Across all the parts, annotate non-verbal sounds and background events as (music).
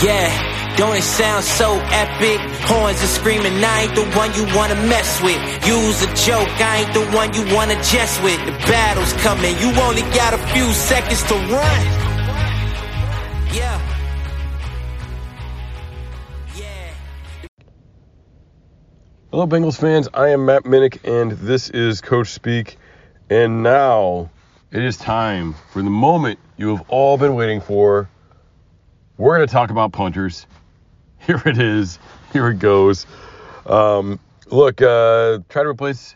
Yeah, don't it sound so epic? Horns are screaming, I ain't the one you wanna mess with. Use a joke, I ain't the one you wanna jest with. The battle's coming, you only got a few seconds to run. Yeah. Yeah. Hello, Bengals fans. I am Matt Minnick, and this is Coach Speak. And now it is time for the moment you have all been waiting for. We're going to talk about punters. (laughs) Here it is. Here it goes. Um, look, uh, try to replace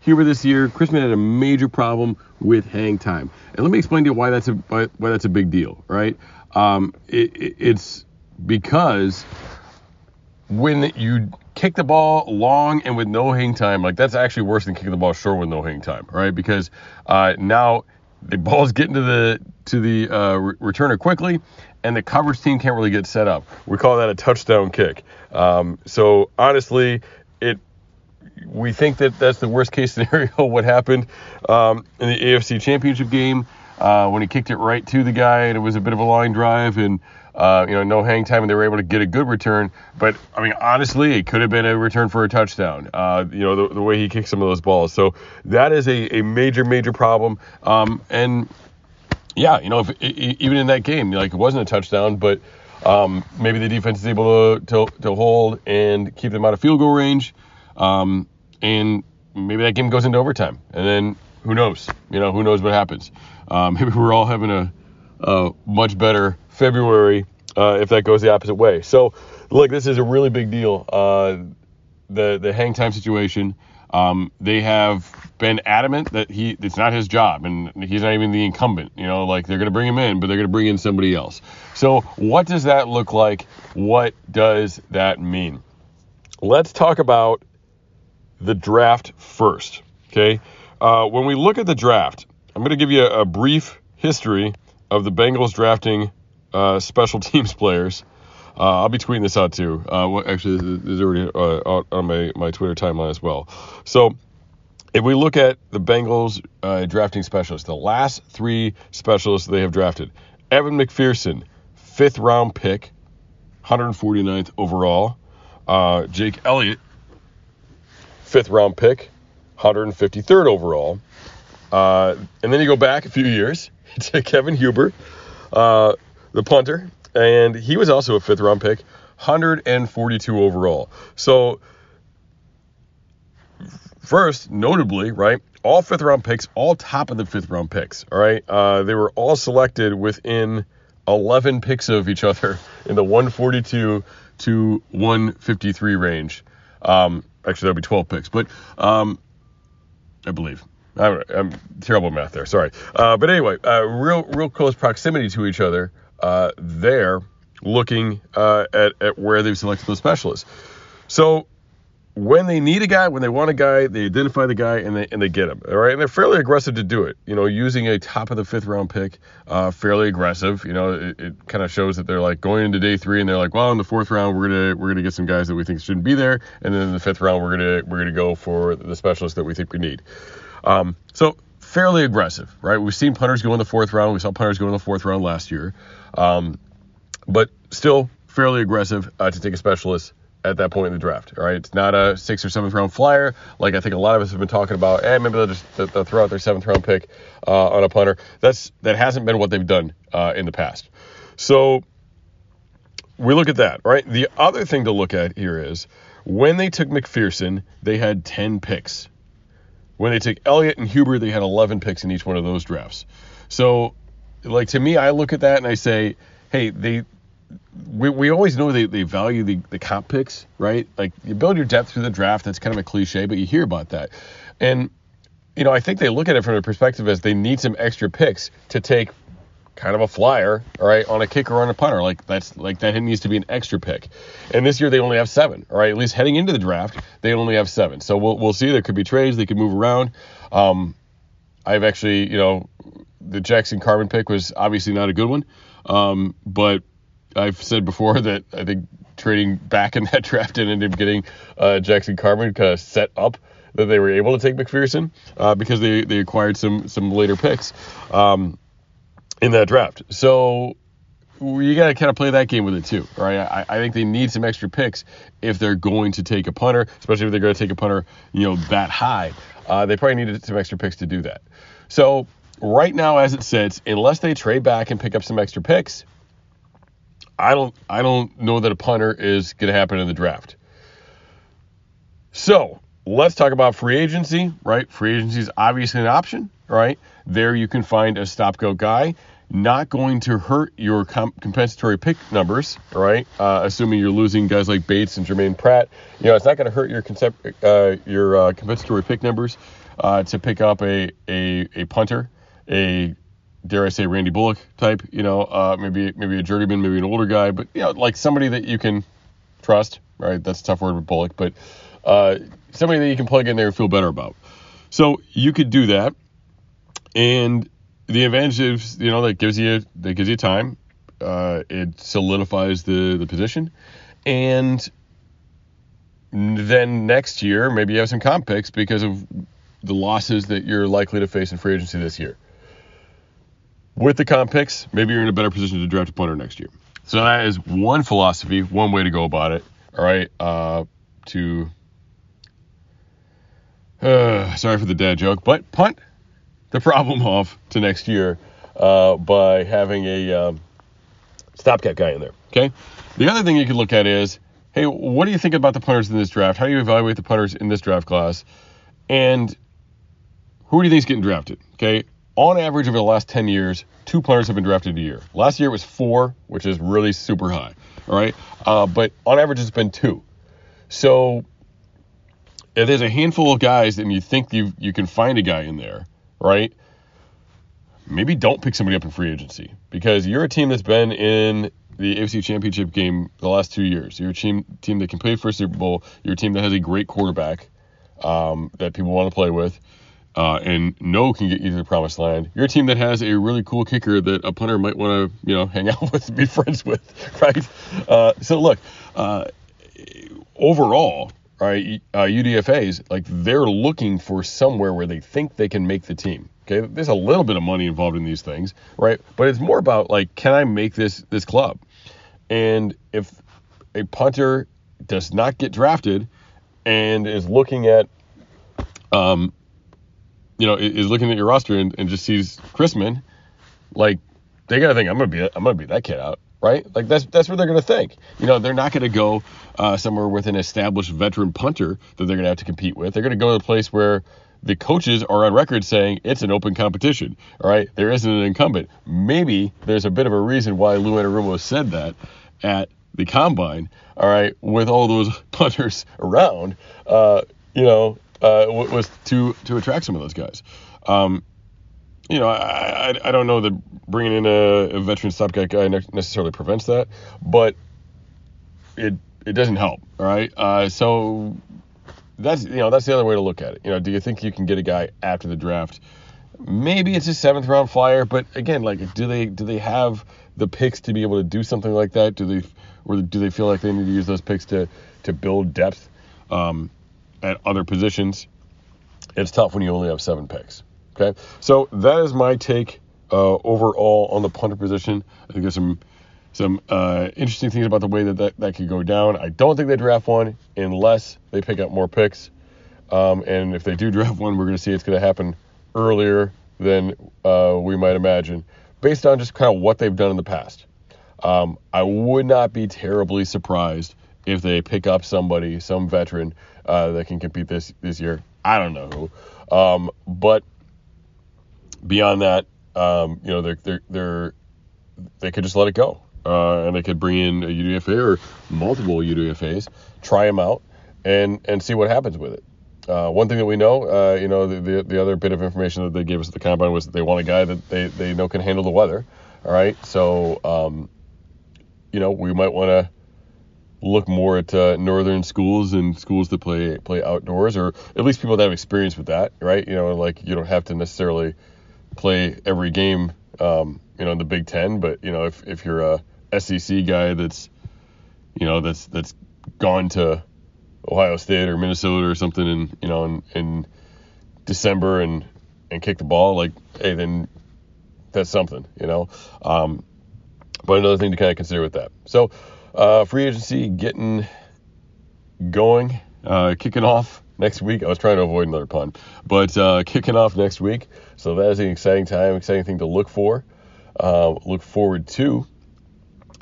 Huber this year. Chrisman had a major problem with hang time, and let me explain to you why that's a why, that's a big deal. Right? Um, it, it's because when you kick the ball long and with no hang time, like that's actually worse than kicking the ball short with no hang time, right? Because uh, now the ball's getting to the to the uh, re- returner quickly, and the coverage team can't really get set up. We call that a touchdown kick. Um, so honestly, it we think that that's the worst case (laughs) scenario. What happened um, in the AFC Championship game uh, when he kicked it right to the guy, and it was a bit of a line drive, and uh, you know no hang time, and they were able to get a good return. But I mean, honestly, it could have been a return for a touchdown. Uh, you know the, the, way he kicked some of those balls. So that is a, a major major problem. Um, and yeah, you know if, even in that game, like it wasn't a touchdown, but um, maybe the defense is able to, to, to hold and keep them out of field goal range. Um, and maybe that game goes into overtime, and then who knows? You know, who knows what happens? Um, (laughs) maybe we're all having a, a much better February uh, if that goes the opposite way. So, look, this is a really big deal. Uh, the the hang time situation. Um, they have been adamant that he it's not his job and he's not even the incumbent. You know, like they're going to bring him in, but they're going to bring in somebody else. So, what does that look like? What does that mean? Let's talk about the draft first. Okay, uh, when we look at the draft, I'm going to give you a, a brief history of the Bengals drafting uh, special (laughs) teams players. Uh, I'll be tweeting this out too. Uh, actually, this is already uh, on my, my Twitter timeline as well. So, if we look at the Bengals uh, drafting specialists, the last three specialists they have drafted Evan McPherson, fifth round pick, 149th overall. Uh, Jake Elliott, fifth round pick, 153rd overall. And then you go back a few years (laughs) to Kevin Huber, uh, the punter, and he was also a fifth round pick, 142 overall. So, first, notably, right, all fifth round picks, all top of the fifth round picks, all right, uh, they were all selected within 11 picks of each other (laughs) in the 142 to 153 range. Um, actually, that'd be 12 picks, but um, I believe. I am terrible at math there. Sorry, uh, but anyway, uh, real real close proximity to each other uh, there, looking uh, at at where they've selected those specialists. So when they need a guy, when they want a guy, they identify the guy and they and they get him. All right, and they're fairly aggressive to do it. You know, using a top of the fifth round pick, uh, fairly aggressive. You know, it, it kind of shows that they're like going into day three and they're like, well, in the fourth round we're gonna we're gonna get some guys that we think shouldn't be there, and then in the fifth round we're gonna we're gonna go for the specialist that we think we need. Um, so fairly aggressive, right? We've seen punters go in the fourth round. We saw punters go in the fourth round last year, um, but still fairly aggressive uh, to take a specialist at that point in the draft. All right, it's not a sixth or seventh round flyer like I think a lot of us have been talking about. And eh, maybe they'll just they'll throw out their seventh round pick uh, on a punter. That's that hasn't been what they've done uh, in the past. So we look at that, right? The other thing to look at here is when they took McPherson, they had 10 picks. When they took Elliott and Huber, they had 11 picks in each one of those drafts. So, like to me, I look at that and I say, hey, they we, we always know they, they value the, the comp picks, right? Like you build your depth through the draft. That's kind of a cliche, but you hear about that. And, you know, I think they look at it from a perspective as they need some extra picks to take kind of a flyer, all right, on a kicker or on a punter. Like that's like that needs to be an extra pick. And this year they only have seven, all right. At least heading into the draft, they only have seven. So we'll we'll see. There could be trades. They could move around. Um, I've actually, you know, the Jackson Carman pick was obviously not a good one, um, but I've said before that I think trading back in that (laughs) draft and ended up getting uh, Jackson Carman kind of set up that they were able to take McPherson uh, because they, they acquired some some later picks. Um, in that draft. So you got to kind of play that game with it too, right? I, I think they need some extra picks if they're going to take a punter, especially if they're going to take a punter, you know, that high. Uh, they probably needed some extra picks to do that. So right now, as it sits, unless they trade back and pick up some extra picks, I don't I don't know that a punter is going to happen in the draft. So let's talk about free agency, right? Free agency is obviously an option, right? There you can find a stop go guy not going to hurt your comp- compensatory pick numbers, right? Uh, assuming you're losing guys like Bates and Germaine Pratt, you know it's not going to hurt your concept, uh, your uh, compensatory pick numbers uh, to pick up a, a a punter, a dare I say Randy Bullock type, you know, uh, maybe maybe a journeyman, maybe an older guy, but you know like somebody that you can trust, right? That's a tough word with Bullock, but uh, somebody that you can plug in there and feel better about. So you could do that, and the advantage is, you know, that gives you that gives you time. Uh, it solidifies the the position, and then next year maybe you have some comp picks because of the losses that you're likely to face in free agency this year. With the comp picks, maybe you're in a better position to draft a punter next year. So that is one philosophy, one way to go about it. All right, uh, to uh, sorry for the dad joke, but punt the problem (laughs) off to next year uh, by having a um, stopgap guy in there. Okay. The other thing you can look at is, hey, what do you think about the punters in this draft? How do you evaluate the punters in this draft class? And who do you think is getting drafted? Okay. On average, over the last 10 years, two punters have been drafted a year. Last year it was four, which is really super high. All right. Uh, but on average, it's been two. So if there's a handful of guys and you think you you can find a guy in there, right? Maybe don't pick somebody up in free agency because you're a team that's been in the AFC Championship game the last two years. You're a team team that can play for a Super Bowl. You're a team that has a great quarterback um, that people want to play with. Uh, and no can get you to the promised land. You're a team that has a really cool kicker that a punter might want to, you know, hang (laughs) out with, be friends with, (laughs) right? Uh, so look, uh, overall, right, uh, UDFA's like they're looking for somewhere where they think they can make the team. Okay, there's a little bit of money involved in these things, right? But it's more about like, can I make this this club? And if a punter does not get drafted and is looking at, um, you know, is looking at your roster and, and just sees Chrisman, like they gotta think I'm gonna be I'm gonna be that kid out right? Like that's that's what they're going to think. You know, they're not going to go uh, somewhere with an established veteran punter that they're going to have to compete with. They're going to go to a place where the coaches are on record saying it's an open competition. All right, there isn't an incumbent. Maybe there's a bit of a reason why Lou Anarumo said that at the combine. All right, with all those (laughs) punters around, uh, you know, uh, was to to attract some of those guys. Um, you know, I, I, I don't know that bringing in a, a veteran stopgap guy necessarily prevents that, but it it doesn't help. All right. Uh, so that's you know that's the other way to look at it. You know, do you think you can get a guy after the draft? Maybe it's a seventh round flyer, but again, like, do they do they have the picks to be able to do something like that? Do they or do they feel like they need to use those picks to to build depth um, at other positions? It's tough when you only have seven picks. Okay, so that is my take uh, overall on the punter position. I think there's some some uh, interesting things about the way that, that that could go down. I don't think they draft one unless they pick up more picks. Um, and if they do draft one, we're going to see it's going to happen earlier than uh, we might imagine, based on just kind of what they've done in the past. Um, I would not be terribly surprised if they pick up somebody, some veteran uh, that can compete this this year. I don't know who, um, but beyond that, um, you know, they're, they're, they're, they could just let it go. Uh, and they could bring in a UDFA or multiple UDFAs, try them out, and, and see what happens with it. Uh, one thing that we know, uh, you know, the, the, the other bit of information that they gave us at the combine was that they want a guy that they, they know can handle the weather. All right, so um, you know we might want to look more at uh, northern schools and schools that play play outdoors, or at least people that have experience with that, right? You know, like you don't have to necessarily play every game, um, you know, in the Big Ten. But you know, if if you're a SEC guy that's, you know, that's that's gone to Ohio State or Minnesota or something, in you know, in, in December and and kick the ball, like, hey, then that's something, you know. Um, but another thing to kind of consider with that. So, uh, free agency getting going, uh, kicking off next week. I was trying to avoid another pun, but uh, kicking off next week. So that is an exciting time, exciting thing to look for, uh, look forward to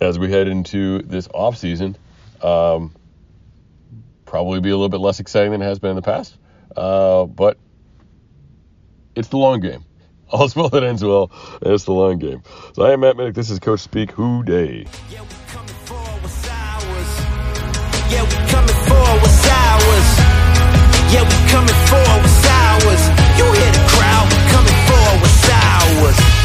as we head into this off season. Um, probably be a little bit less exciting than it has been in the past, uh, but it's the long game. (laughs) All's well that ends well, and it's the long game. So I am Matt Minnick. This is Coach Speak Who Dey. Yeah, yeah, we coming for it's ours. You hear the crowd, we coming for it's ours.